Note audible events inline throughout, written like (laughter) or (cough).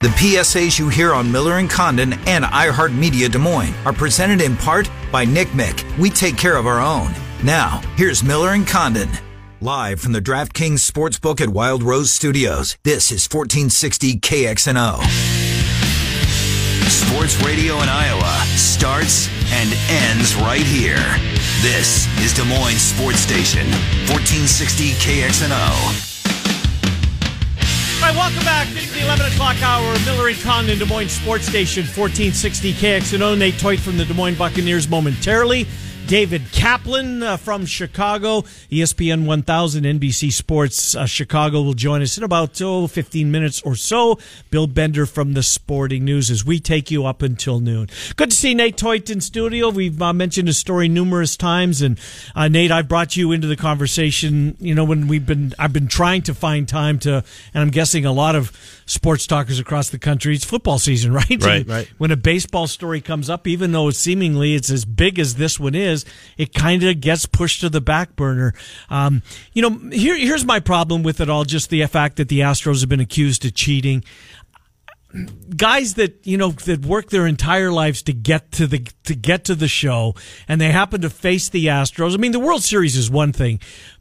The PSAs you hear on Miller and Condon and iHeartMedia Des Moines are presented in part by Nick Mick. We take care of our own. Now, here's Miller and Condon. Live from the DraftKings Sportsbook at Wild Rose Studios, this is 1460 KXNO. Sports radio in Iowa starts and ends right here. This is Des Moines Sports Station, 1460 KXNO. Right, welcome back to the 11 o'clock hour. Miller and Condon, Des Moines Sports Station, 1460 KXNO. Nate Teut from the Des Moines Buccaneers momentarily. David Kaplan uh, from Chicago, ESPN 1000, NBC Sports uh, Chicago will join us in about oh, 15 minutes or so. Bill Bender from the Sporting News as we take you up until noon. Good to see Nate Teut in studio. We've uh, mentioned his story numerous times, and uh, Nate, I brought you into the conversation. You know, when we've been, I've been trying to find time to, and I'm guessing a lot of sports talkers across the country. It's football season, (laughs) right? Right, right. When a baseball story comes up, even though seemingly it's as big as this one is, it kind of gets pushed to the back burner. Um, you know, here, here's my problem with it all: just the fact that the Astros have been accused of cheating guys that you know that work their entire lives to get to the to get to the show and they happen to face the Astros. I mean the World Series is one thing,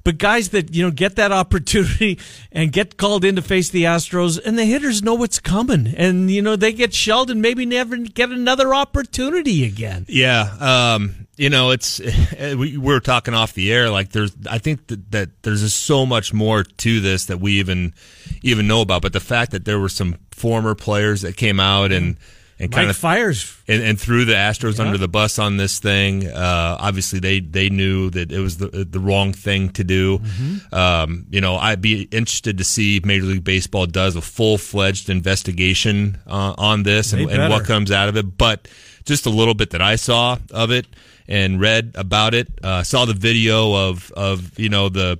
but guys that you know get that (laughs) opportunity and get called in to face the Astros and the hitters know what's coming and you know they get shelled and maybe never get another opportunity again. Yeah, um, you know, it's (laughs) we were talking off the air. Like, there's, I think that, that there's just so much more to this that we even even know about. But the fact that there were some former players that came out and and kind Mike of fires and, and threw the Astros Yeah. under the bus on this thing. Uh, obviously, they they knew that it was the the wrong thing to do. Mm-hmm. Um, you know, I'd be interested to see if Major League Baseball does a full fledged investigation uh, on this and, and what comes out of it. But just a little bit that I saw of it and read about it, uh, saw the video of of you know the.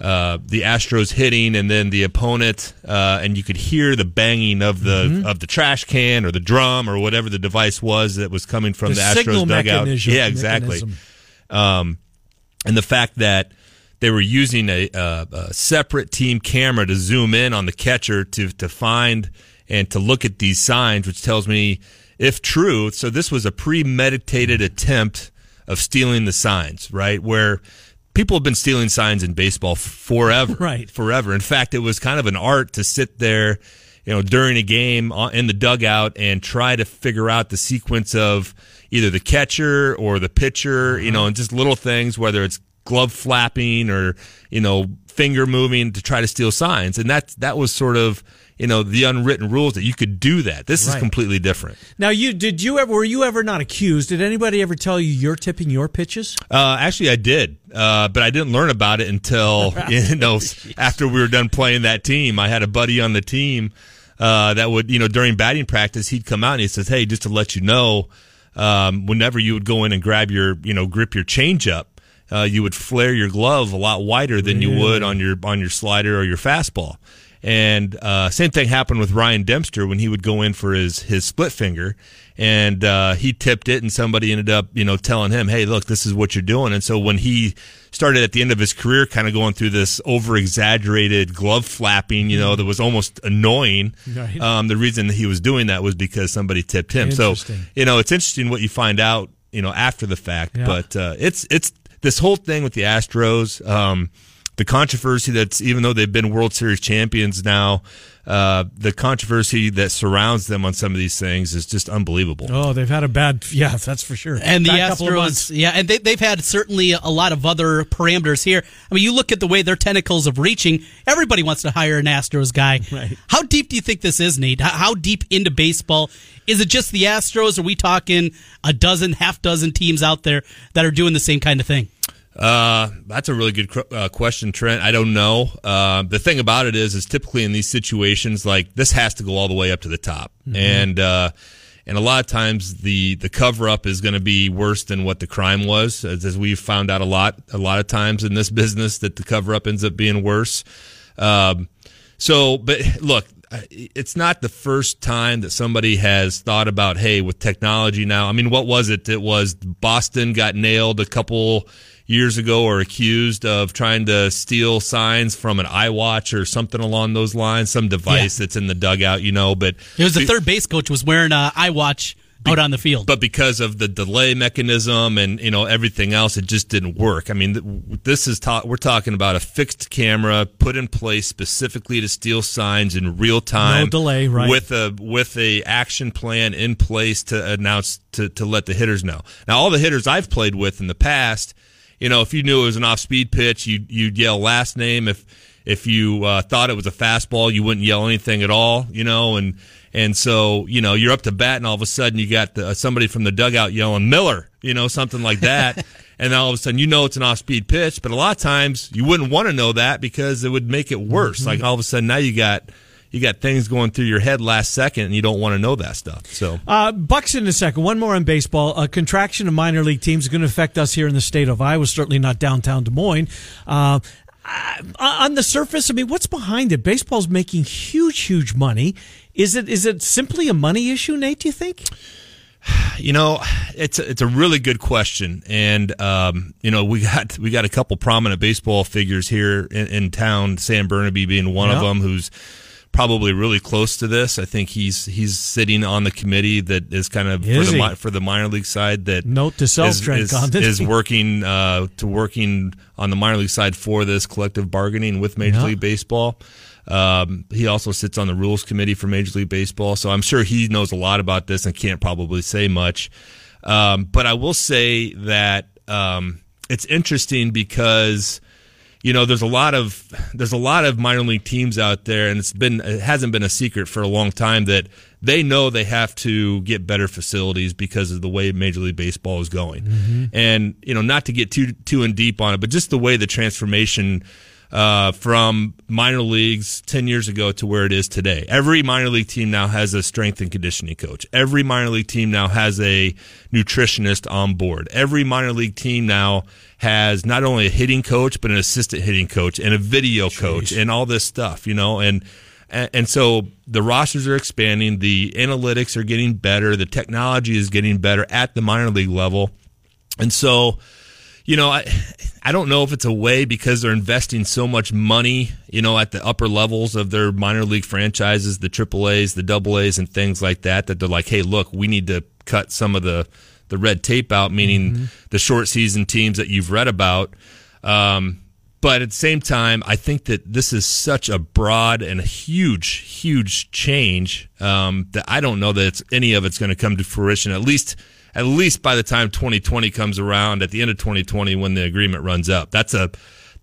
Uh, the Astros hitting, and then the opponent, uh, and you could hear the banging of the Mm-hmm. of the trash can or the drum or whatever the device was that was coming from The the, Astros dugout. mechanism- Yeah, exactly. Um, and the fact that they were using a, a, a separate team camera to zoom in on the catcher to to find and to look at these signs, which tells me, if true, so this was a premeditated attempt of stealing the signs, right? Where people have been stealing signs in baseball forever, (laughs) Right. Forever. In fact, it was kind of an art to sit there, you know, during a game uh, in the dugout and try to figure out the sequence of either the catcher or the pitcher, you uh-huh. know, and just little things, whether it's glove flapping or you know finger moving to try to steal signs, and that that was sort of you know the unwritten rules that you could do that. This is completely different. Now, you did you ever were you ever not accused? Did anybody ever tell you you're tipping your pitches? Uh, actually, I did, uh, but I didn't learn about it until (laughs) you know after we were done playing that team. I had a buddy on the team uh, that would you know during batting practice he'd come out and he says, "Hey, just to let you know, um, whenever you would go in and grab your you know grip your change up." Uh, you would flare your glove a lot wider than you would on your on your slider or your fastball. And uh, same thing happened with Ryan Dempster when he would go in for his his split finger, and uh, he tipped it, and somebody ended up you know telling him, "Hey, look, this is what you're doing." And so when he started at the end of his career, kind of going through this over exaggerated glove flapping, you know, that was almost annoying. Right. Um, the reason that he was doing that was because somebody tipped him. So you know, it's interesting what you find out, you know, after the fact. Yeah. But uh, it's it's this whole thing with the Astros, um, the controversy that's even though they've been World Series champions now, uh, the controversy that surrounds them on some of these things is just unbelievable. Oh, they've had a bad yeah, that's for sure. And the Bad couple. Astros, yeah, and they, they've had certainly a lot of other parameters here. I mean, you look at the way their tentacles of reaching. Everybody wants to hire an Astros guy. (laughs) Right. How deep do you think this is, Nate? How, how deep into baseball is it? Just the Astros? Are we talking a dozen, half dozen teams out there that are doing the same kind of thing? Uh, that's a really good cr- uh, question, Trent. I don't know. Uh, the thing about it is, is typically in these situations, like this has to go all the way up to the top, and uh, and a lot of times the the cover up is going to be worse than what the crime was, as, as, we've found out a lot a lot of times in this business that the cover up ends up being worse. Um, so, but look, it's not the first time that somebody has thought about, hey, with technology now. I mean, what was it? It was Boston got nailed a couple years ago or accused of trying to steal signs from an iWatch or something along those lines, some device yeah. that's in the dugout, you know. But it was the third base coach was wearing an iWatch out on the field. But because of the delay mechanism and you know everything else, it just didn't work. I mean, this is ta- we're talking about a fixed camera put in place specifically to steal signs in real time, no delay, right? With a with a action plan in place to announce to to let the hitters know. Now, all the hitters I've played with in the past, you know, if you knew it was an off speed pitch, you you'd yell last name. If if you uh, thought it was a fastball, you wouldn't yell anything at all. You know, and and so, you know, you're up to bat and all of a sudden you got the, somebody from the dugout yelling Miller, you know, something like that. (laughs) and all of a sudden you know it's an off speed pitch. But a lot of times you wouldn't want to know that because it would make it worse. Mm-hmm. Like all of a sudden now you got you got things going through your head last second, and you don't want to know that stuff. So, uh, Bucks in a second. One more on baseball. A contraction of minor league teams is going to affect us here in the state of Iowa. Certainly not downtown Des Moines. Uh, uh, on the surface, I mean, what's behind it? Baseball's making huge, huge money. Is it is it simply a money issue, Nate? Do you think? You know, it's a, it's a really good question, and um, you know we got we got a couple prominent baseball figures here in, in town. Sam Bernabe being one yep. of them, who's probably really close to this. I think he's he's sitting on the committee that is kind of is for the, for the minor league side that note to self is, is, is, working uh, to working on the minor league side for this collective bargaining with Major League Baseball. Um, he also sits on the rules committee for Major League Baseball, so I'm sure he knows a lot about this and can't probably say much. Um, but I will say that um, it's interesting because you know there's a lot of there's a lot of minor league teams out there, and it's been it hasn't been a secret for a long time that they know they have to get better facilities because of the way Major League Baseball is going. Mm-hmm. And you know, not to get too too in deep on it, but just the way the transformation uh, from minor leagues 10 years ago to where it is today. Every minor league team now has a strength and conditioning coach. Every minor league team now has a nutritionist on board. Every minor league team now has not only a hitting coach, but an assistant hitting coach and a video Jeez. coach and all this stuff, you know, and, and so the rosters are expanding, the analytics are getting better, the technology is getting better at the minor league level. And so, you know, I, I don't know if it's a way because they're investing so much money, you know, at the upper levels of their minor league franchises, the triple A's, the double A's, and things like that, that they're like, hey, look, we need to cut some of the, the red tape out, meaning mm-hmm. the short season teams that you've read about. Um, but at the same time, I think that this is such a broad and a huge, huge change um, that I don't know that it's, any of it's going to come to fruition. At least at least by the time 2020 comes around at the end of 2020 when the agreement runs up. That's a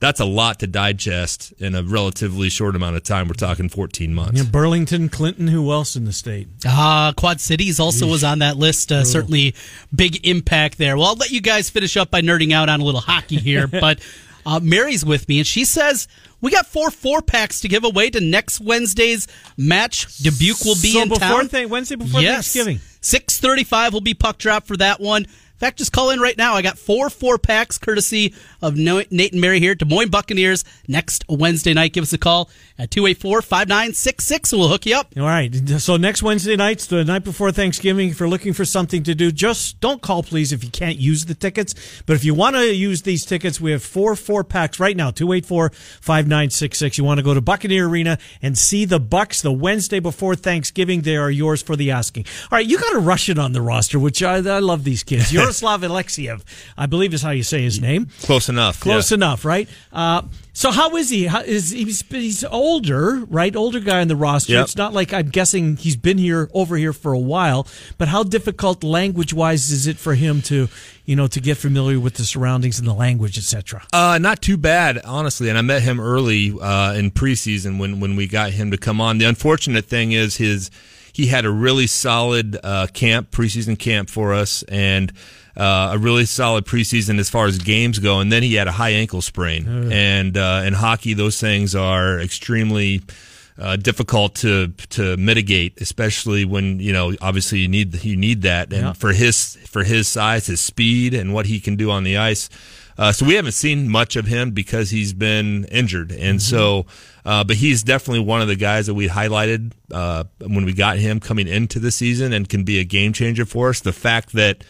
that's a lot to digest in a relatively short amount of time. We're talking 14 months. Yeah, Burlington, Clinton, who else in the state? Uh, Quad Cities also Eesh. was on that list. Uh, certainly big impact there. Well, I'll let you guys finish up by nerding out on a little hockey here, (laughs) but uh, Mary's with me, and she says we got four four packs to give away to next Wednesday's match. Dubuque will be so in before town. Th- Wednesday before yes. Thanksgiving. 635 will be puck drop for that one. In fact, just call in right now. I got four four packs courtesy of Nate and Mary here. Des Moines Buccaneers next Wednesday night. Give us a call at 284 5966 and we'll hook you up. All right. So next Wednesday night's the night before Thanksgiving. If you're looking for something to do, just don't call, please, if you can't use the tickets. But if you want to use these tickets, we have four four packs right now 284 5966. You want to go to Buccaneer Arena and see the Bucks the Wednesday before Thanksgiving. They are yours for the asking. All right. You got a Russian on the roster, which I, I love these kids. Yaroslav Alexiev, I believe is how you say his name. Close enough. Close yeah. enough, right? Uh, so how is he? How is he's, he's older, right? Older guy on the roster. Yep. It's not like I'm guessing he's been here over here for a while. But how difficult language wise is it for him to, you know, to get familiar with the surroundings and the language, etc. Uh, not too bad, honestly. And I met him early uh, in preseason when when we got him to come on. The unfortunate thing is his he had a really solid uh, camp, preseason camp for us, and uh, a really solid preseason as far as games go. And then he had a high ankle sprain, mm. and uh, in hockey, those things are extremely uh, difficult to to mitigate, especially when you know obviously you need you need that, and Yeah. for his for his size, his speed, and what he can do on the ice. Uh, so we haven't seen much of him because he's been injured, and so, uh, but he's definitely one of the guys that we highlighted uh, when we got him coming into the season, and can be a game changer for us. The fact that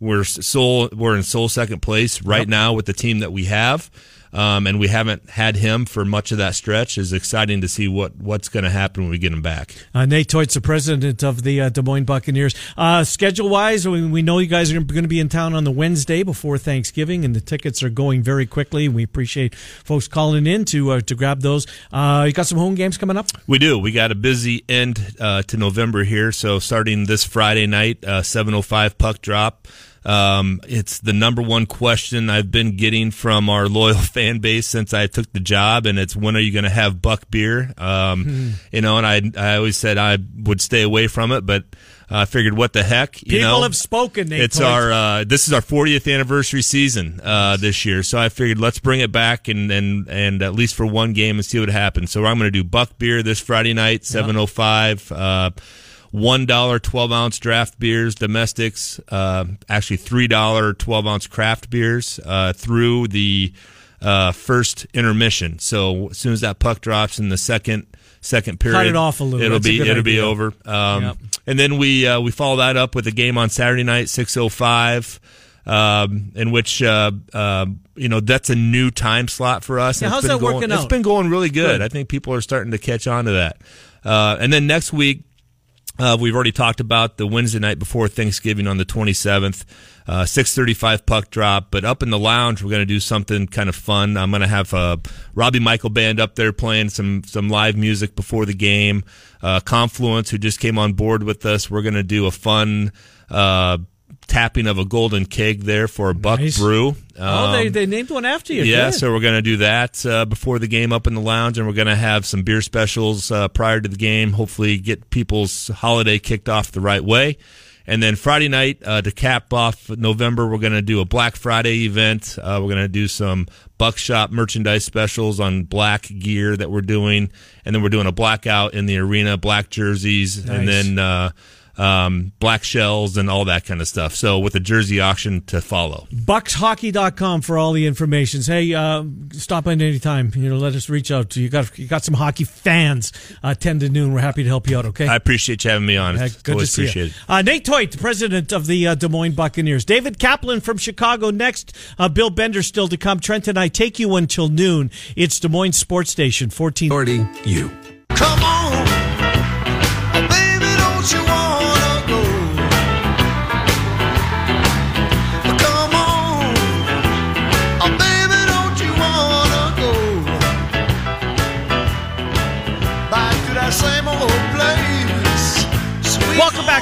we're sole we're in sole second place right now with the team that we have. Um, and we haven't had him for much of that stretch. is exciting to see what, what's going to happen when we get him back. Uh, Nate Teut's the president of the uh, Des Moines Buccaneers. Uh, schedule wise, we, we know you guys are going to be in town on the Wednesday before Thanksgiving, and the tickets are going very quickly. We appreciate folks calling in to uh, to grab those. Uh, you got some home games coming up. We do. We got a busy end uh, to November here. So starting this Friday night, uh, 7:05 puck drop. Um, it's the number one question I've been getting from our loyal (laughs) fan base since I took the job, and it's when are you going to have buck beer? Um, mm. You know, and I I always said I would stay away from it, but I uh, figured, what the heck? You People know, have spoken. Nate it's our uh, this is our 40th anniversary season uh, this year, so I figured let's bring it back and and and at least for one game and see what happens. So I'm going to do buck beer this Friday night, 7:05. Yep. Oh uh, $1 12 ounce draft beers, domestics, uh, actually $3 12 ounce craft beers uh, through the uh, first intermission. So as soon as that puck drops in the second second period, cut it off a little. It'll That's be it'll idea. be over. Um, yep. And then we uh, we follow that up with a game on Saturday night, six oh five. Um, in which uh, uh, you know that's a new time slot for us. Yeah, how's that going, working out? It's been going really good. good. I think people are starting to catch on to that. Uh, and then next week, uh, we've already talked about the Wednesday night before Thanksgiving on the 27th, uh, 6:35 puck drop. But up in the lounge, we're going to do something kind of fun. I'm going to have uh, Robbie Michael band up there playing some some live music before the game. Uh, Confluence, who just came on board with us, we're going to do a fun. Uh, Tapping of a golden keg there for a Buck Nice. Brew. oh, they, Um, they named one after you. yeah, Good. so we're going to do that uh, before the game up in the lounge, and we're going to have some beer specials uh, prior to the game. Hopefully, get people's holiday kicked off the right way. And then Friday night uh, to cap off November, we're going to do a Black Friday event. Uh, we're going to do some Buckshop merchandise specials on black gear that we're doing, and then we're doing a blackout in the arena, black jerseys, and Nice. then. Um, black shells and all that kind of stuff. So with a jersey auction to follow. buckshockey.com for all the information. Hey, uh, stop in anytime. You know, let us reach out to you. Got you got some hockey fans. Uh, Ten to noon. We're happy to help you out. Okay. I appreciate you having me on. Uh, It's good to always appreciate you. appreciated. Uh, Nate Teut, the president of the uh, Des Moines Buccaneers. David Kaplan from Chicago next. Uh, Bill Bender still to come. Trent and I take you until noon. It's Des Moines Sports Station, 14. Authority, you. Come on,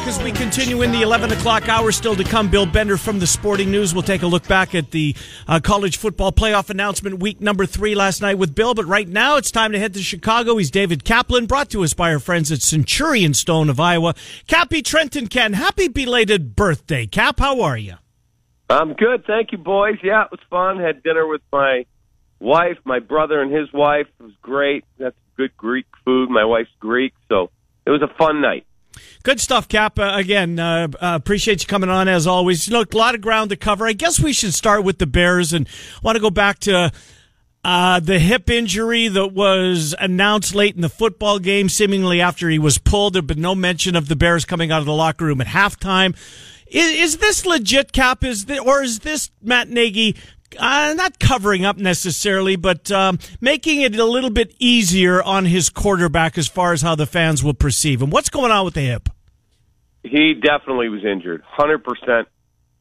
as we continue in the 11 o'clock hour. Still to come, Bill Bender from the Sporting News. We'll take a look back at the uh, college football playoff announcement week number three last night with Bill. But right now, it's time to head to Chicago. He's David Kaplan, brought to us by our friends at Centurion Stone of Iowa. Cappy Trenton Ken, happy belated birthday. Cap, how are you? I'm good, thank you, boys. Yeah, it was fun. Had dinner with my wife, my brother, and his wife. It was great. That's good Greek food. My wife's Greek, so it was a fun night. Good stuff, Cap. Uh, again, uh, uh, appreciate you coming on as always. Look, a lot of ground to cover. I guess we should start with the Bears and want to go back to uh, the hip injury that was announced late in the football game, seemingly after he was pulled. There had been no mention of the Bears coming out of the locker room at halftime. Is, is this legit, Cap? Is the, or is this Matt Nagy? Uh, not covering up necessarily, but um, making it a little bit easier on his quarterback as far as how the fans will perceive him. What's going on with the hip? He definitely was injured, hundred percent,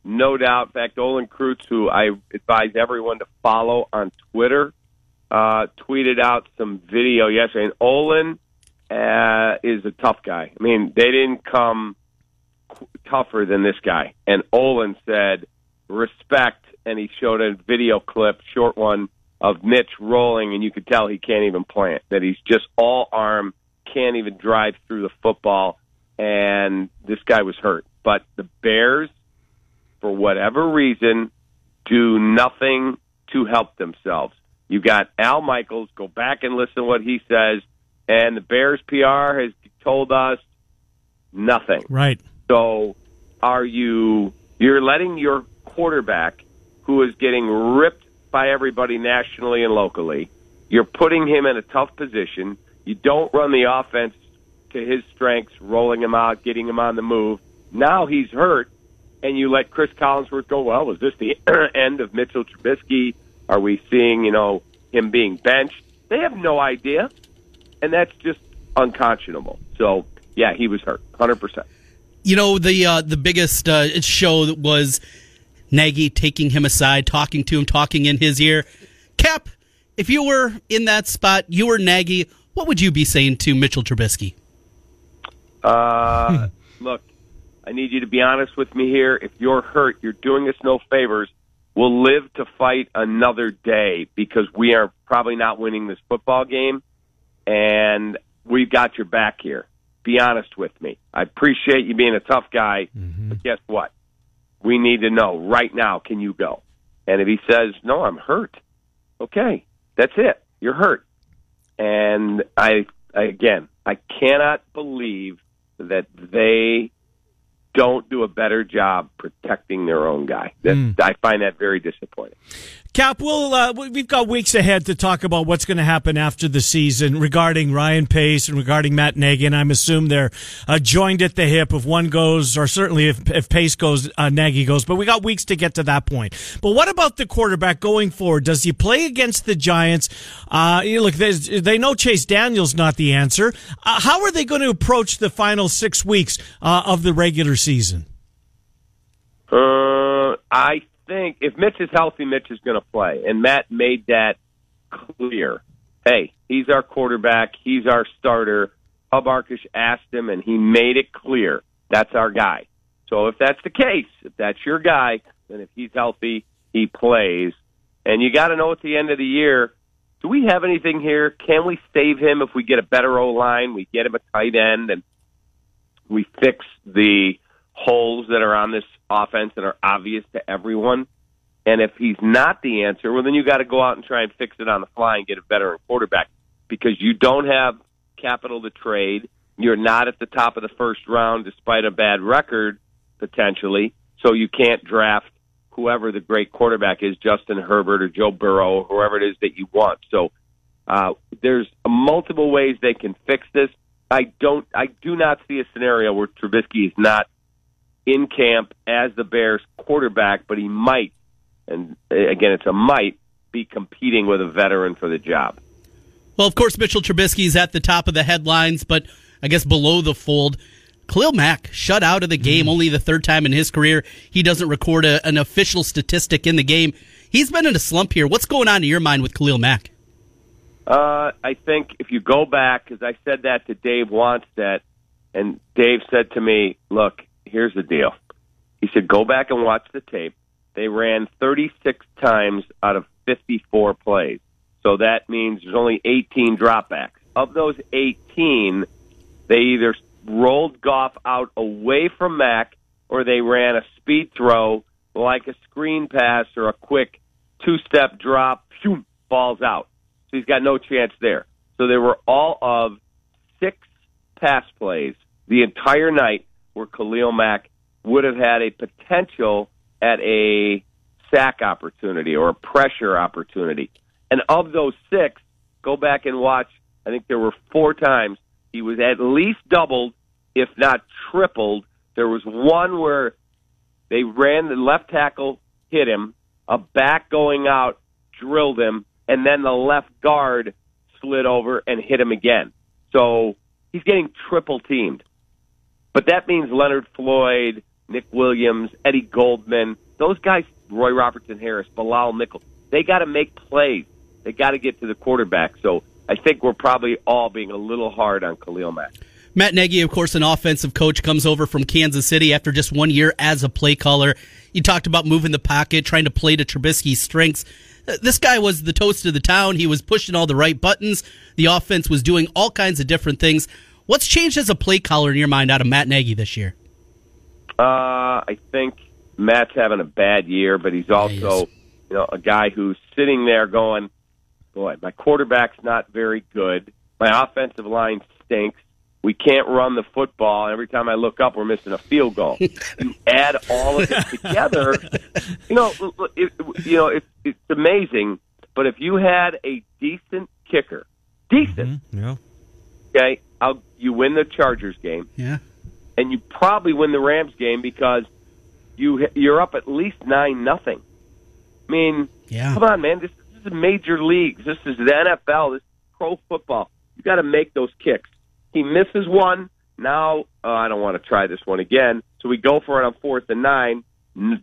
no doubt. In fact, Olin Kreutz, who I advise everyone to follow on Twitter, uh, tweeted out some video yesterday. And Olin uh, is a tough guy. I mean, they didn't come tougher than this guy. And Olin said, "Respect," and he showed a video clip, short one, of Mitch rolling, and you could tell he can't even plant. That he's just all arm, can't even drive through the football and this guy was hurt. But the Bears, for whatever reason, do nothing to help themselves. You got Al Michaels. Go back and listen to what he says. and the Bears PR has told us nothing. Right. So, are you you're letting your quarterback, who is getting ripped by everybody nationally and locally, you're putting him in a tough position. You don't run the offense to his strengths, rolling him out, getting him on the move. Now he's hurt, and you let Cris Collinsworth go. Well, is this the (clears throat) end of Mitchell Trubisky? Are we seeing you know him being benched? They have no idea, and that's just unconscionable. So yeah, he was hurt, hundred percent. You know the uh, the biggest uh, show that was Nagy taking him aside, talking to him, talking in his ear. Cap, if you were in that spot, you were Nagy. What would you be saying to Mitchell Trubisky? Uh, (laughs) look, I need you to be honest with me here. If you're hurt, you're doing us no favors. We'll live to fight another day because we are probably not winning this football game, and we've got your back here. Be honest with me. I appreciate you being a tough guy, but guess what? We need to know right now. Can you go? And if he says no, I'm hurt. Okay, that's it. You're hurt. And I, I again, I cannot believe that they don't do a better job protecting their own guy. That, hmm. I find that very disappointing. Cap, we'll, uh, we've got weeks ahead to talk about what's going to happen after the season regarding Ryan Pace and regarding Matt Nagy. And I'm assuming they're uh, joined at the hip if one goes, or certainly if, if Pace goes, uh, Nagy goes. But we got weeks to get to that point. But what about the quarterback going forward? Does he play against the Giants? Uh, you know, look, they know Chase Daniel's not the answer. Uh, how are they going to approach the final six weeks uh, of the regular season? Uh, I think if Mitch is healthy, Mitch is going to play, and Matt made that clear. Hey, he's our quarterback. He's our starter. Hub Arkush asked him, and he made it clear that's our guy. So if that's the case, if that's your guy, then if he's healthy, he plays. And you got to know at the end of the year, do we have anything here? Can we save him if we get a better O line? We get him a tight end, and we fix the holes that are on this offense that are obvious to everyone. And if he's not the answer, well, then you got to go out and try and fix it on the fly and get a veteran quarterback because you don't have capital to trade. You're not at the top of the first round despite a bad record potentially, so you can't draft whoever the great quarterback is, Justin Herbert or Joe Burrow, or whoever it is that you want. So uh, there's multiple ways they can fix this. I don't. I do not see a scenario where Trubisky is not in camp as the Bears quarterback, but he might, and uh, again, it's a might, be competing with a veteran for the job. Well, of course, Mitchell Trubisky is at the top of the headlines, but I guess below the fold, Khalil Mack shut out of the game only the third time in his career. He doesn't record a, an official statistic in the game. He's been in a slump here. What's going on in your mind with Khalil Mack? Uh, I think if you go back, because I said that to Dave Wannstedt, and Dave said to me, "Look, here's the deal." He said, "Go back and watch the tape. They ran 36 times out of 54 plays, so that means there's only 18 dropbacks. Of those 18, they either rolled Goff out away from Mack or they ran a speed throw like a screen pass or a quick two-step drop, phew, falls out." So he's got no chance there. So there were all of six pass plays the entire night where Khalil Mack would have had a potential at a sack opportunity or a pressure opportunity. And of those six, go back and watch. I think there were four times he was at least doubled, if not tripled. There was one where they ran the left tackle, hit him, a back going out, drilled him, and then the left guard slid over and hit him again. So he's getting triple teamed. But that means Leonard Floyd, Nick Williams, Eddie Goldman, those guys, Roy Robertson Harris, Bilal Nichols, they got to make plays. They got to get to the quarterback. So I think we're probably all being a little hard on Khalil Mack. Matt Nagy, of course, an offensive coach, comes over from Kansas City after just one year as a play caller. You talked about moving the pocket, trying to play to Trubisky's strengths. Uh, This guy was the toast of the town. He was pushing all the right buttons. The offense was doing all kinds of different things. What's changed as a play caller in your mind out of Matt Nagy this year? Uh, I think Matt's having a bad year, but he's also, you know, a guy who's sitting there going, "Boy, my quarterback's not very good. My offensive line stinks. We can't run the football. Every time I look up, we're missing a field goal. (laughs) you add all of it together, you know, it, you know, it's it's amazing. But if you had a decent kicker, decent, Yeah. okay, I'll, you win the Chargers game, Yeah. and you probably win the Rams game because you you're up at least nine nothing. I mean, Yeah. come on, man, this, this is major leagues. This is the NFL. This is pro football. You got to make those kicks. He misses one. Now uh, I don't want to try this one again. So we go for it on fourth and nine.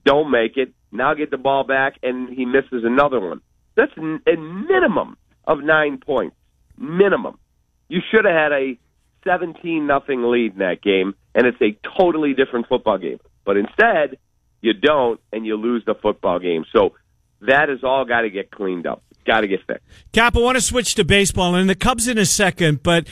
Don't make it. Now get the ball back, and he misses another one. That's a minimum of nine points. Minimum. You should have had a seventeen nothing lead in that game, and it's a totally different football game. But instead, you don't, and you lose the football game. So that has all got to get cleaned up. Got to get fixed. Cap, I want to switch to baseball and the Cubs in a second, but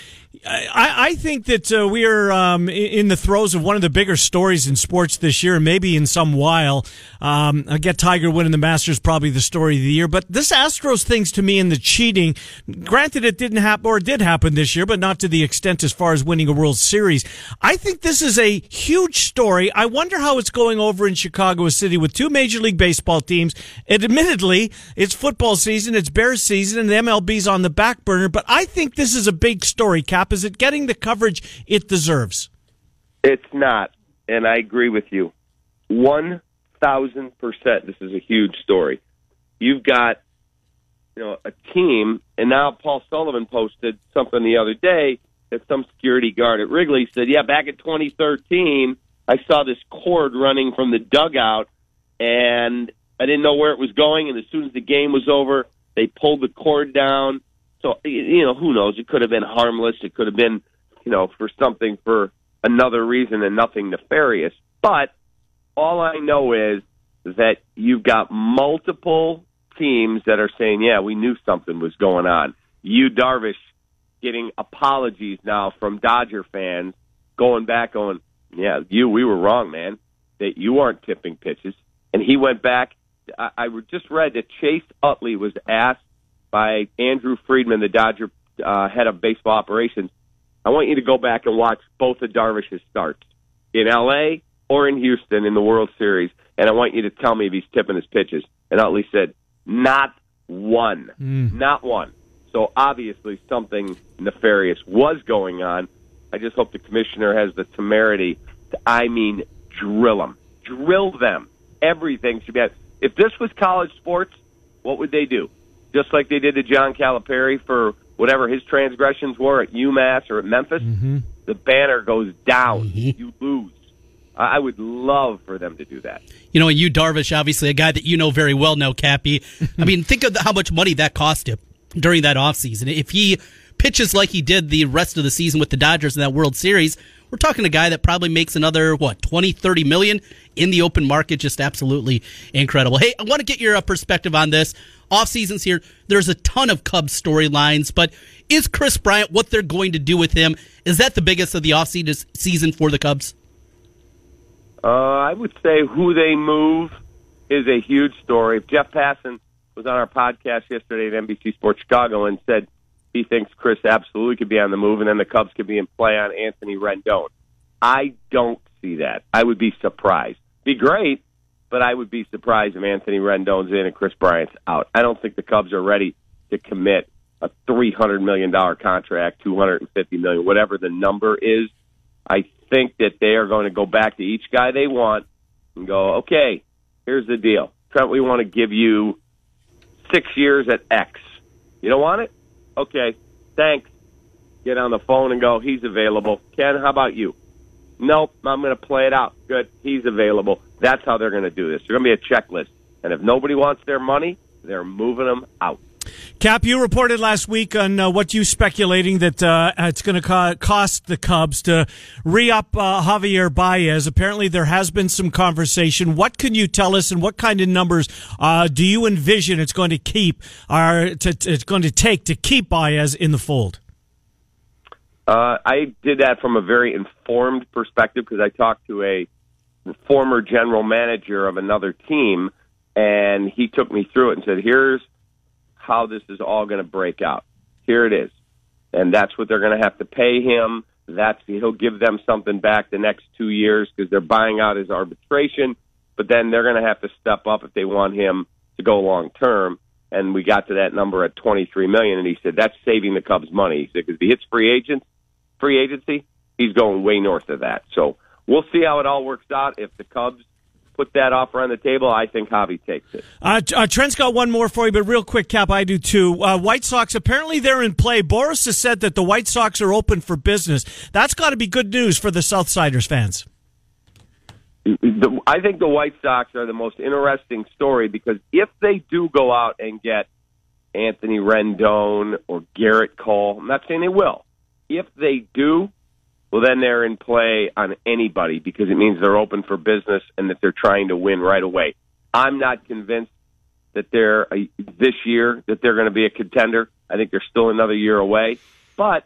I, I think that uh, we are um, in the throes of one of the bigger stories in sports this year, maybe in some while. Um, I get Tiger winning the Masters, probably the story of the year, but this Astros things to me and the cheating, granted it didn't happen or it did happen this year, but not to the extent as far as winning a World Series. I think this is a huge story. I wonder how it's going over in Chicago City with two Major League Baseball teams. And admittedly, it's football season, it's Bears season, and the MLB's on the back burner, but I think this is a big story. Is it getting the coverage it deserves? It's not, and I agree with you. One thousand percent. This is a huge story. You've got, you know, a team, and now Paul Sullivan posted something the other day that some security guard at Wrigley said, "Yeah, back in 2013, I saw this cord running from the dugout, and I didn't know where it was going. And as soon as the game was over, they pulled the cord down. So you know, who knows? It could have been harmless. It could have been, you know, for something for another reason and nothing nefarious. But all I know is that you've got multiple teams that are saying, "Yeah, we knew something was going on." Yu Darvish getting apologies now from Dodger fans, going back on, "Yeah, you, we were wrong, man. That you aren't tipping pitches." And he went back. I, I just read that Chase Utley was asked by Andrew Friedman, the Dodger uh, head of baseball operations. I want you to go back and watch both of Darvish's starts in L.A. or in Houston in the World Series, and I want you to tell me if he's tipping his pitches. And Utley said, "Not one, not one." So obviously something nefarious was going on. I just hope the commissioner has the temerity to, I mean, drill them, drill them. Everything should be. If this was college sports, what would they do? Just like they did to John Calipari for whatever his transgressions were at UMass or at Memphis, mm-hmm. the banner goes down. Mm-hmm. You lose. I I would love for them to do that. You know, and you, Darvish, obviously a guy that you know very well now, Cappy. (laughs) I mean, think of how much money that cost him during that offseason. If he pitches like he did the rest of the season with the Dodgers in that World Series, we're talking a guy that probably makes another, what, 20, 30 million in the open market. Just absolutely incredible. Hey, I want to get your uh, perspective on this. Off seasons here, there's a ton of Cubs storylines, but is Kris Bryant what they're going to do with him? Is that the biggest of the off season for the Cubs? Uh, I would say who they move is a huge story. Jeff Passan was on our podcast yesterday at NBC Sports Chicago and said he thinks Kris absolutely could be on the move, and then the Cubs could be in play on Anthony Rendon. I don't see that. I would be surprised. Be great, but I would be surprised if Anthony Rendon's in and Kris Bryant's out. I don't think the Cubs are ready to commit a three hundred million dollar contract, two hundred and fifty million, whatever the number is. I think that they are going to go back to each guy they want and go, okay, here's the deal. Trent, we want to give you six years at X. You don't want it? Okay, thanks. Get on the phone and go, he's available. Ken, how about you? Nope, I'm going to play it out. Good, he's available. That's how they're going to do this. There's going to be a checklist. And if nobody wants their money, they're moving them out. Cap, you reported last week on uh, what you speculating that uh, it's going to co- cost the Cubs to re-up uh, Javier Baez. Apparently, there has been some conversation. What can you tell us, and what kind of numbers uh, do you envision it's going to keep, or to, to- it's going to take to keep Baez in the fold? Uh, I did that from a very informed perspective because I talked to a former general manager of another team, and he took me through it and said, "Here's how this is all going to break out. Here it is: and that's what they're going to have to pay him. That's he'll give them something back the next two years because they're buying out his arbitration, but then they're going to have to step up if they want him to go long term. And we got to that number at 23 million, and he said that's saving the Cubs money. He said because if he hits free agents, free agency, he's going way north of that. So we'll see how it all works out. If the Cubs put that offer on the table, I think Javi takes it. Uh, uh, Trent's got one more for you, but real quick, Cap, I do too. Uh, White Sox, apparently they're in play. Boras has said that the White Sox are open for business. That's got to be good news for the Southsiders fans. The, I think the White Sox are the most interesting story because if they do go out and get Anthony Rendon or Gerrit Cole, I'm not saying they will. If they do, well, then they're in play on anybody because it means they're open for business and that they're trying to win right away. I'm not convinced that they're a, this year that they're going to be a contender. I think they're still another year away. But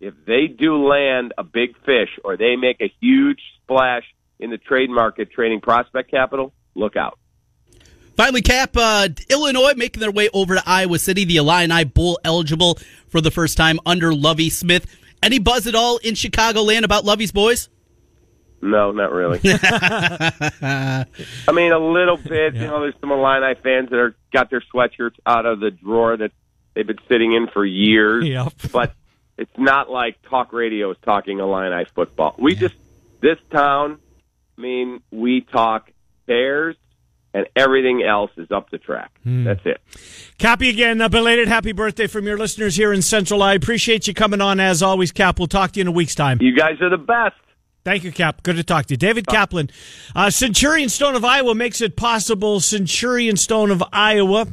if they do land a big fish or they make a huge splash in the trade market trading prospect capital, look out. Finally, Cap, uh, Illinois making their way over to Iowa City. The Illini Bowl eligible for the first time under Lovie Smith. Any buzz at all in Chicagoland about Lovie's boys? No, not really. (laughs) I mean, a little bit. You know, there's some Illini fans that are got their sweatshirts out of the drawer that they've been sitting in for years. Yep. But it's not like talk radio is talking Illini football. We just this town. I mean, we talk Bears, and everything else is up the track. That's it. Cappy, again, a belated happy birthday from your listeners here in Central. I appreciate you coming on as always, Cap. We'll talk to you in a week's time. You guys are the best. Thank you, Cap. Good to talk to you. David Kaplan, uh, Centurion Stone of Iowa makes it possible. Centurion Stone of Iowa.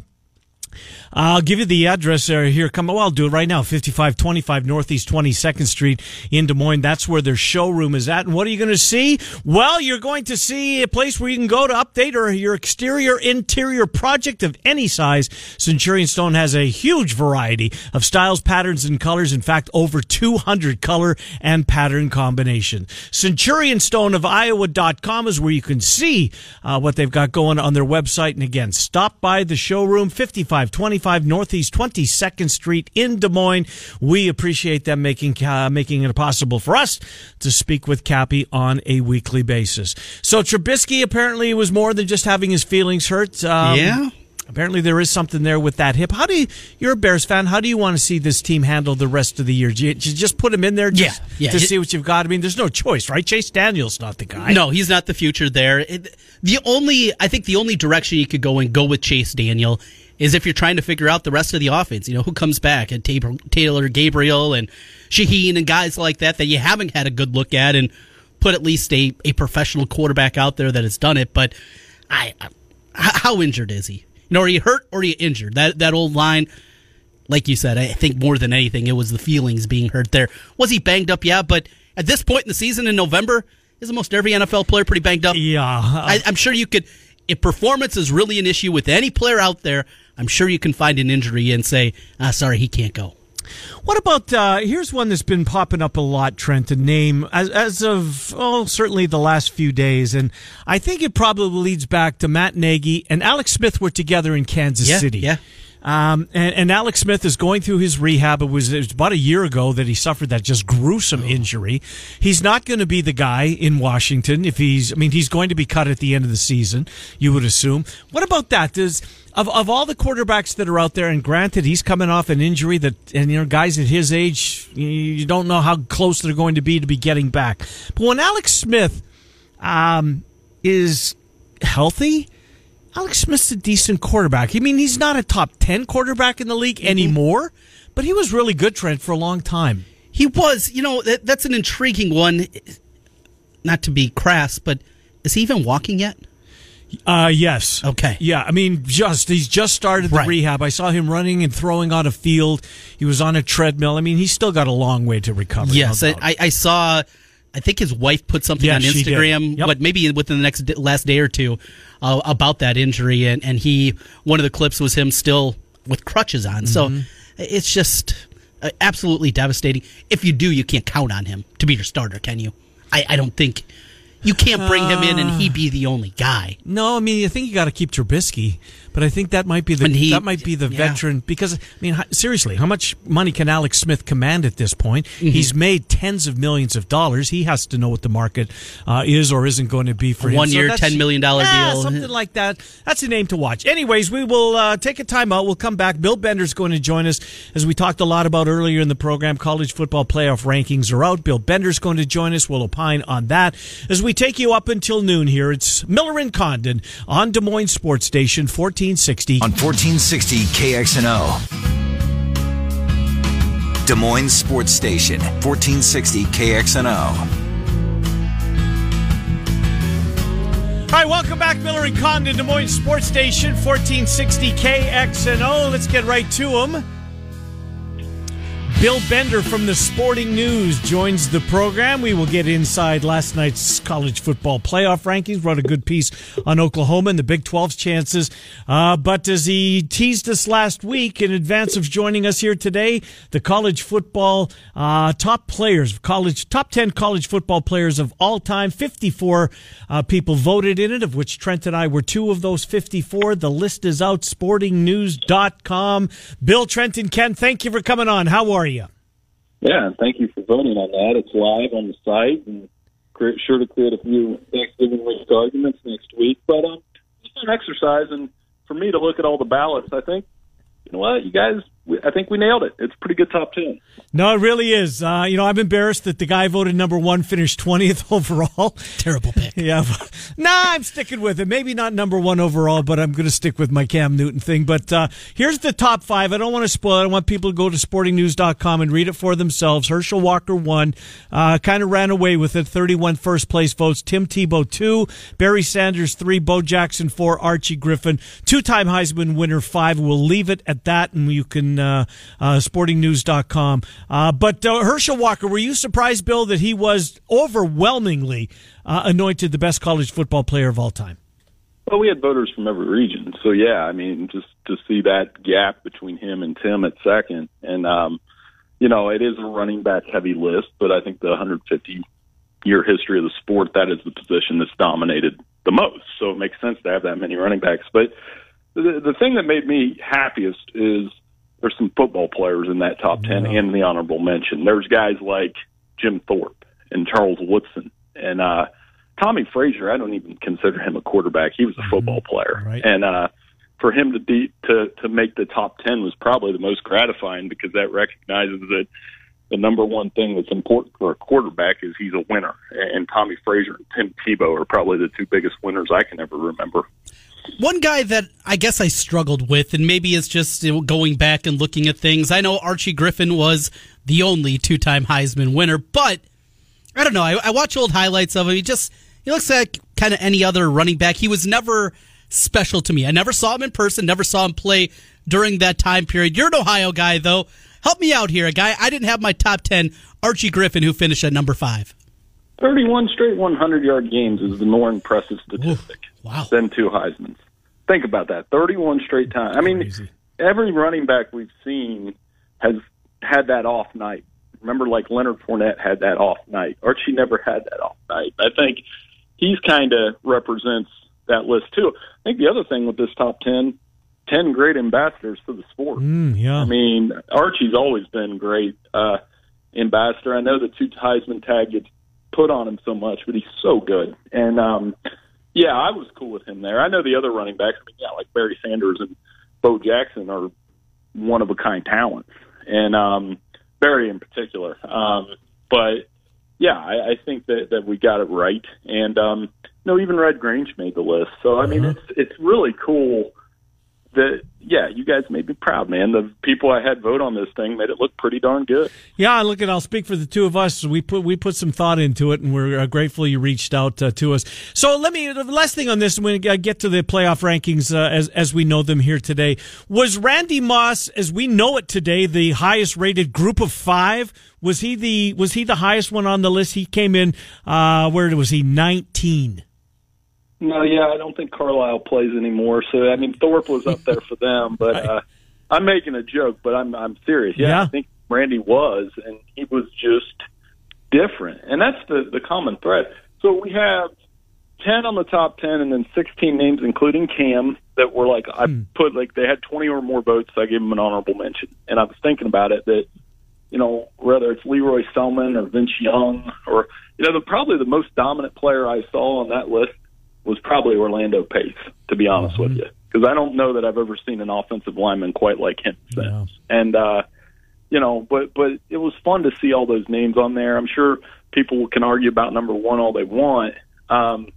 I'll give you the address here. Come, well, I'll do it right now. 5525 Northeast 22nd Street in Des Moines. That's where their showroom is at. And what are you going to see? Well, you're going to see a place where you can go to update or your exterior, interior project of any size. Centurion Stone has a huge variety of styles, patterns, and colors. In fact, over 200 color and pattern combinations. CenturionStoneofIowa.com is where you can see uh, what they've got going on their website. And again, stop by the showroom, 5525 Northeast 22nd Street in Des Moines. We appreciate them making uh, making it possible for us to speak with Cappy on a weekly basis. So Trubisky apparently was more than just having his feelings hurt. Um, Yeah. Apparently, there is something there with that hip. How do you? You're a Bears fan. How do you want to see this team handle the rest of the year? Do you, do you just put him in there, just Yeah, yeah. to see what you've got? I mean, there's no choice, right? Chase Daniel's not the guy. No, he's not the future there. It, the only, I think the only direction you could go and go with Chase Daniel is if you're trying to figure out the rest of the offense. You know, who comes back and Taylor, Taylor Gabriel and Shaheen and guys like that that you haven't had a good look at and put at least a, a professional quarterback out there that has done it. But I, I how injured is he? You know, are you hurt or are you injured? That that old line, like you said, I think more than anything, it was the feelings being hurt there. Was he banged up? Yeah, but at this point in the season in November, is almost every NFL player pretty banged up? Yeah, I, I'm sure you could. If performance is really an issue with any player out there, I'm sure you can find an injury and say, "Ah, sorry, he can't go." What about uh, here's one that's been popping up a lot, Trent, a name as, as of oh certainly the last few days, and I think it probably leads back to Matt Nagy and Alex Smith were together in Kansas Yeah, City. yeah. Um, and, and Alex Smith is going through his rehab. It was, it was about a year ago that he suffered that just gruesome injury. He's not going to be the guy in Washington if he's. I mean, he's going to be cut at the end of the season. You would assume. What about that? Does of of all the quarterbacks that are out there, and granted, he's coming off an injury that, and you know, guys at his age, you- you don't know how close they're going to be to be getting back. But when Alex Smith um, is healthy. Alex Smith's a decent quarterback. I mean, he's not a top 10 quarterback in the league anymore, but he was really good, Trent, for a long time. He was, you know, that, that's an intriguing one. Not to be crass, but is he even walking yet? Uh, yes. Okay. Yeah, I mean, just, he's just started the Right. rehab. I saw him running and throwing on a field. He was on a treadmill. I mean, he's still got a long way to recover. Yes, no I I saw. I think his wife put something Yeah, on. Instagram, Yep. what maybe within the next last day or two, uh, about that injury, and and he one of the clips was him still with crutches on. So Mm-hmm. it's just uh, absolutely devastating. If you do, you can't count on him to be your starter, can you? I, I don't think you can't bring him in and he be the only guy. No, I mean, I think you got to keep Trubisky. But I think that might be the he- that might be the yeah. veteran because I mean seriously, how much money can Alex Smith command at this point? Mm-hmm. He's made tens of millions of dollars. He has to know what the market uh, is or isn't going to be for him. one-year, that's- $10 million yeah, deal. something (laughs) like that. That's a name to watch. Anyways, we will uh, take a time out. We'll come back. Bill Bender's going to join us as we talked a lot about earlier in the program. College football playoff rankings are out. Bill Bender's going to join us. We'll opine on that as we take you up until noon here. It's Miller and Condon on Des Moines Sports Station 1460. on 1460 KXNO. Des Moines Sports Station, 1460 KXNO. All right, welcome back, Miller and Condon, Des Moines Sports Station, 1460 KXNO. Let's get right to them. Bill Bender from the Sporting News joins the program. We will get inside last night's college football playoff rankings. Wrote a good piece on Oklahoma and the Big 12's chances. Uh, but as he teased us last week in advance of joining us here today, the college football uh, top players, college top 10 college football players of all time, 54 uh, people voted in it, of which Trent and I were two of those 54. The list is out, sportingnews.com. Bill, Trent, and Ken, thank you for coming on. How are you? Yeah, and thank you for voting on that. It's live on the site and sure to create a few Thanksgiving week arguments next week. But um, it's an exercise, and for me to look at all the ballots, I think, you know what, you guys, I think we nailed it. It's a pretty good top 10. No, it really is. Uh, you know, I'm embarrassed that the guy voted number one finished 20th (laughs) overall. Terrible pick. (laughs) Yeah. nah, I'm sticking with it. Maybe not number one overall, but I'm going to stick with my Cam Newton thing. But uh, here's the top five. I don't want to spoil it. I want people to go to sportingnews.com and read it for themselves. Herschel Walker won. Uh, kind of ran away with it. 31 first place votes. Tim Tebow, two. Barry Sanders, three. Bo Jackson, four. Archie Griffin, two time Heisman winner, five. We'll leave it at that, and you can, uh, uh, sportingnews.com. Uh, but uh, Herschel Walker, were you surprised, Bill, that he was overwhelmingly uh, anointed the best college football player of all time? Well, we had voters from every region, so yeah, I mean, just to see that gap between him and Tim at second, and um, you know, it is a running back heavy list, but I think the 150 year history of the sport, that is the position that's dominated the most. So it makes sense to have that many running backs. But the, the thing that made me happiest is there's some football players in that top 10 and the honorable mention. There's guys like Jim Thorpe and Charles Woodson and uh, Tommie Frazier. I don't even consider him a quarterback. He was a football player. Right. And uh, for him to be to to make the top 10 was probably the most gratifying because that recognizes that the number one thing that's important for a quarterback is he's a winner. And Tommie Frazier and Tim Tebow are probably the two biggest winners I can ever remember. One guy that I guess I struggled with, and maybe it's just going back and looking at things. I know Archie Griffin was the only two-time Heisman winner, but I don't know. I, I watch old highlights of him. He just he looks like kind of any other running back. He was never special to me. I never saw him in person. Never saw him play during that time period. You're an Ohio guy, though. Help me out here, a guy. I didn't have my top ten. Archie Griffin, who finished at number five. 31 straight 100 yard games is the more impressive statistic wow. than two Heisman's. Think about that 31 straight times. I mean, Crazy. every running back we've seen has had that off night. Remember, like Leonard Fournette had that off night. Archie never had that off night. I think he's kind of represents that list too. I think the other thing with this top 10, 10 great ambassadors for the sport. Mm, yeah. I mean, Archie's always been great uh, ambassador. I know the two Heisman tag gets put on him so much, but he's so good. And um, yeah, I was cool with him there. I know the other running backs, I mean, yeah, like Barry Sanders and Bo Jackson are one of a kind talents, and um, Barry in particular. Um, but yeah, I, I think that that we got it right. And um, no, even Red Grange made the list. So I mean, it's it's really cool that yeah, you guys made me proud, man. The people I had vote on this thing made it look pretty darn good. Yeah, look at. I'll speak for the two of us. We put we put some thought into it, and we're uh, grateful you reached out uh, to us. So let me the last thing on this when we get to the playoff rankings uh, as as we know them here today. Was Randy Moss, as we know it today, the highest rated group of five? Was he the was he the highest one on the list? He came in. Uh, where was he? Nineteen. No, yeah, I don't think Carlisle plays anymore. So I mean, Thorpe was up there for them, (laughs) but uh, I'm making a joke, but I'm I'm serious. Yeah, Yeah. I think Randy was, and he was just different, and that's the the common thread. So we have ten on the top ten, and then sixteen names, including Cam, that were like I put like they had twenty or more votes. So I gave them an honorable mention, and I was thinking about it that you know whether it's Leroy Selman or Vince Young or you know the probably the most dominant player I saw on that list was probably Orlando Pace. To be honest with you, because I don't know that I've ever seen an offensive lineman quite like him since. And uh, you know, but but it was fun to see all those names on there. I'm sure people can argue about number one all they want. Um,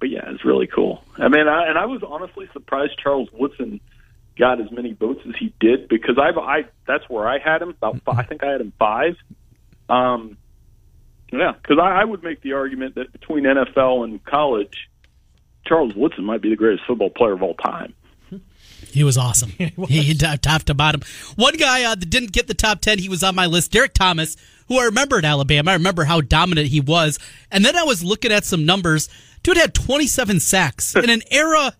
but yeah, it's really cool. I mean, I, and I was honestly surprised Charles Woodson got as many votes as he did because I've I that's where I had him about five, I think I had him five. Um, yeah, because I, I would make the argument that between NFL and college, Charles Woodson might be the greatest football player of all time. He was awesome. (laughs) he, he top to bottom. One guy uh, that didn't get the top 10, he was on my list, Derrick Thomas, who I remember at Alabama. I remember how dominant he was. And then I was looking at some numbers. Dude had 27 sacks (laughs) in an era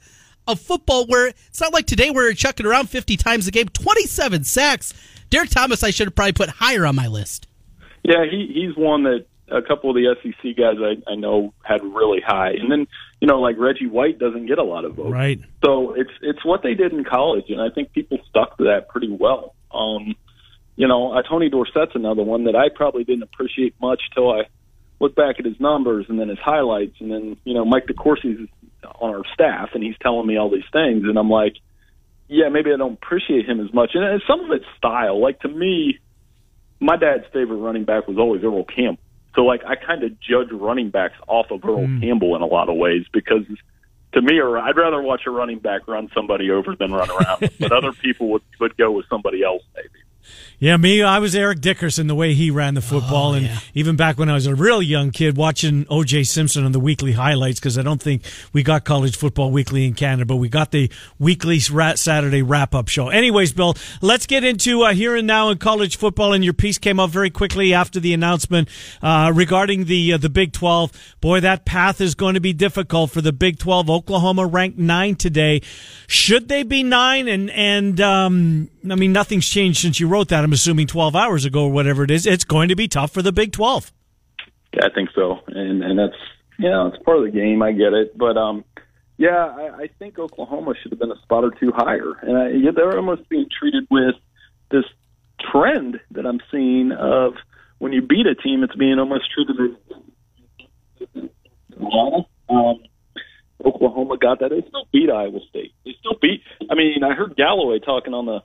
of football where it's not like today where you're chucking around 50 times a game. 27 sacks. Derrick Thomas, I should have probably put higher on my list. Yeah, he he's one that a couple of the SEC guys I, I know had really high, and then you know like Reggie White doesn't get a lot of votes. Right. So it's it's what they did in college, and I think people stuck to that pretty well. Um, you know, uh, Tony Dorsett's another one that I probably didn't appreciate much till I look back at his numbers and then his highlights, and then you know Mike DeCourcy's on our staff, and he's telling me all these things, and I'm like, yeah, maybe I don't appreciate him as much, and it's some of it's style. Like to me, my dad's favorite running back was always Earl Campbell. So like I kind of judge running backs off of Earl hmm. Campbell in a lot of ways because to me, or I'd rather watch a running back run somebody over than run around. (laughs) but other people would would go with somebody else maybe. Yeah, me, I was Eric Dickerson the way he ran the football, and even back when I was a real young kid watching O.J. Simpson on the weekly highlights because I don't think we got college football weekly in Canada, but we got the weekly Saturday wrap up show. Anyways, Bill, let's get into uh, here and now in college football, and your piece came up very quickly after the announcement uh, regarding the uh, the Big Twelve. Boy, that path is going to be difficult for the Big Twelve. Oklahoma ranked nine today. Should they be nine? And and um, I mean, nothing's changed since you wrote that. I'm assuming 12 hours ago or whatever it is. It's going to be tough for the Big 12. Yeah, I think so, and and that's you know it's part of the game. I get it, but um, yeah, I, I think Oklahoma should have been a spot or two higher, and I, yeah, they're almost being treated with this trend that I'm seeing of when you beat a team, it's being almost treated as um, Oklahoma got that. They still beat Iowa State. They still beat. I mean, I heard Galloway talking on the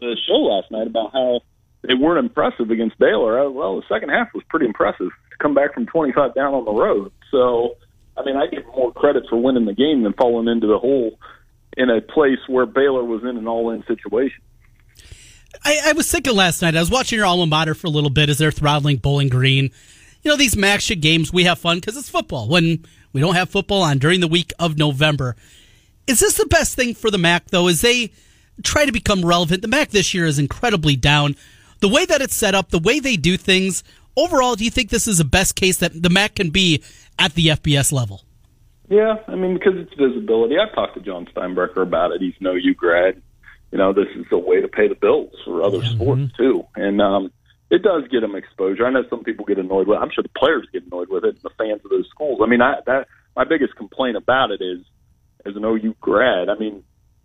the show last night about how they weren't impressive against Baylor. Uh, Well, the second half was pretty impressive to come back from 25 down on the road. So, I mean, I give more credit for winning the game than falling into the hole in a place where Baylor was in an all-in situation. I, I was thinking last night, I was watching your alma mater for a little bit as they're throttling Bowling Green. You know, these shit games, we have fun because it's football. When we don't have football on during the week of November. Is this the best thing for the MAC, though, Is they try to become relevant? The MAC this year is incredibly down. The way that it's set up, the way they do things, overall, do you think this is the best case that the MAC can be at the FBS level? Yeah, I mean, because it's visibility. I've talked to Jon Steinbrecher about it. He's no U grad. You know, this is a way to pay the bills for other sports too, and um, it does get them exposure. I know some people get annoyed with. it. I'm sure the players get annoyed with it, and the fans of those schools. I mean, I, that my biggest complaint about it is, as an OU grad, I mean,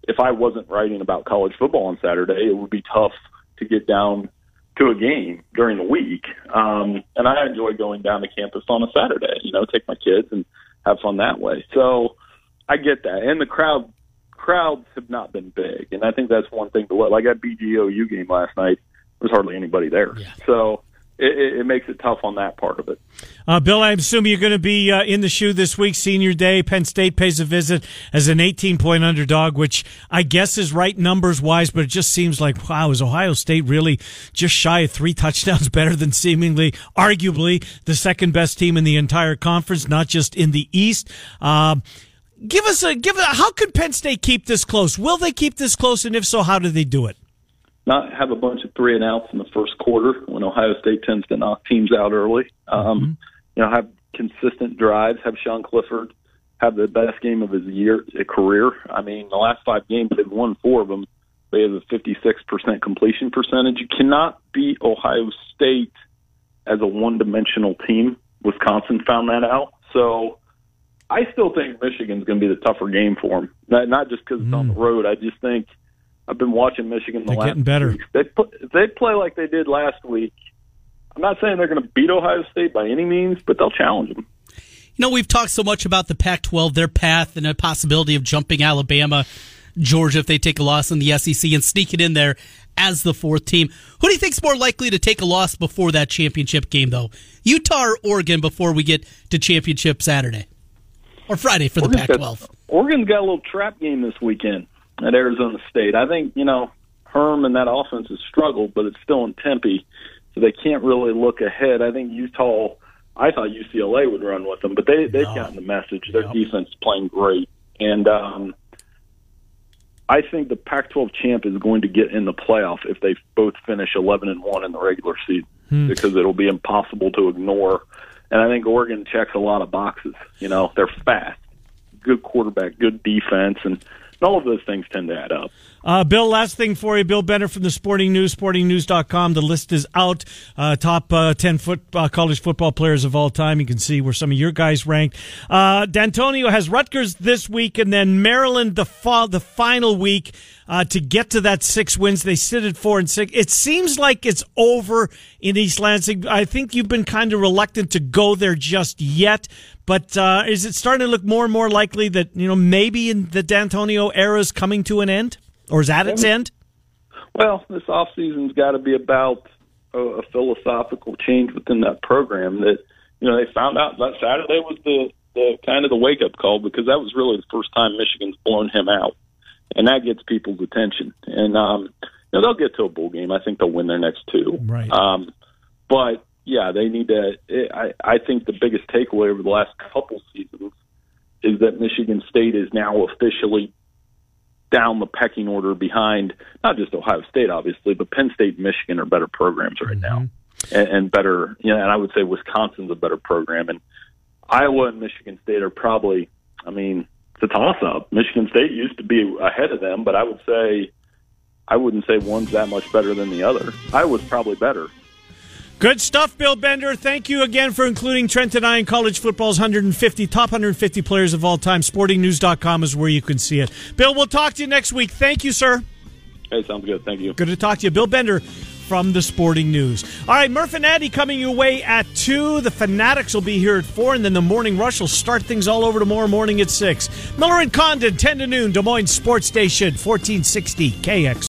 if I wasn't writing about college football on Saturday, it would be tough to get down to a game during the week. Um, and I enjoy going down to campus on a Saturday, you know, take my kids and have fun that way. So I get that. And the crowd crowds have not been big. And I think that's one thing to look like that BGOU game last night, there was hardly anybody there. So it, it, makes it tough on that part of it. Uh, Bill, I assume you're going to be uh, in the shoe this week, senior day. Penn State pays a visit as an 18 point underdog, which I guess is right numbers wise, but it just seems like, wow, is Ohio State really just shy of three (laughs) touchdowns better than seemingly, arguably, the second best team in the entire conference, not just in the East? Um, give us a, give a, how could Penn State keep this close? Will they keep this close? And if so, how do they do it? Not have a bunch of three and outs in the first quarter when Ohio State tends to knock teams out early. Um, You know, have consistent drives. Have Sean Clifford have the best game of his year a career. I mean, the last five games they've won four of them. They have a 56% completion percentage. You cannot beat Ohio State as a one-dimensional team. Wisconsin found that out. So I, still think Michigan's going to be the tougher game for them. Not, not just because it's on the road. I just think I've been watching Michigan the They're last getting better. weeks. They put, if they play like they did last week. I'm not saying they're going to beat Ohio State by any means, but they'll challenge them. You know, we've talked so much about the Pac 12, their path, and a possibility of jumping Alabama, Georgia if they take a loss in the SEC and sneak it in there as the fourth team. Who do you think's more likely to take a loss before that championship game, though? Utah or Oregon before we get to championship Saturday? Or Friday for the Oregon's Pac got- 12? Oregon's got a little trap game this weekend at Arizona State. I think, you know, Herm and that offense has struggled, but it's still in Tempe, so they can't really look ahead. I think Utah, I thought UCLA would run with them, but they, they've gotten the message. Their defense is playing great. And um, I think the Pac 12 champ is going to get in the playoff if they both finish 11 and 1 in the regular season because it'll be impossible to ignore. And I think Oregon checks a lot of boxes. You know, they're fast, good quarterback, good defense, and all of those things tend to add up. Uh, Bill, last thing for you. Bill Bender from the Sporting News, sportingnews.com. The list is out. Uh, top uh, 10 foot, uh, college football players of all time. You can see where some of your guys ranked. Uh, D'Antonio has Rutgers this week and then Maryland the, fa- the final week uh, to get to that six wins. They sit at four and six. It seems like it's over in East Lansing. I think you've been kind of reluctant to go there just yet. But is it starting to look more and more likely that, you know, maybe in the D'Antonio era is coming to an end? Or is that its end? Well, this off season's got to be about a, a philosophical change within that program. That you know they found out that Saturday was the the kind of the wake up call because that was really the first time Michigan's blown him out, and that gets people's attention. And um, you know they'll get to a bowl game. I think they'll win their next two. Right. Um, but yeah, they need to. I I think the biggest takeaway over the last couple seasons is that Michigan State is now officially down the pecking order behind not just Ohio State, obviously, but Penn State and Michigan are better programs right now, mm-hmm. and, and better. You know, and I would say Wisconsin's a better program, and Iowa and Michigan State are probably. I mean, it's a toss up. Michigan State used to be ahead of them, but I would say I wouldn't say one's that much better than the other. Iowa's probably better. Good stuff, Bill Bender. Thank you again for including Trent and I in college football's 150 top 150 players of all time. Sportingnews.com is where you can see it. Bill, we'll talk to you next week. Thank you, sir. Hey, sounds good. Thank you. Good to talk to you. Bill Bender from the Sporting News. All right, Murph and Addy coming your way at 2. The Fanatics will be here at 4, and then the Morning Rush will start things all over tomorrow morning at 6. Miller and Condon, 10 to noon, Des Moines Sports Station, 1460 KX.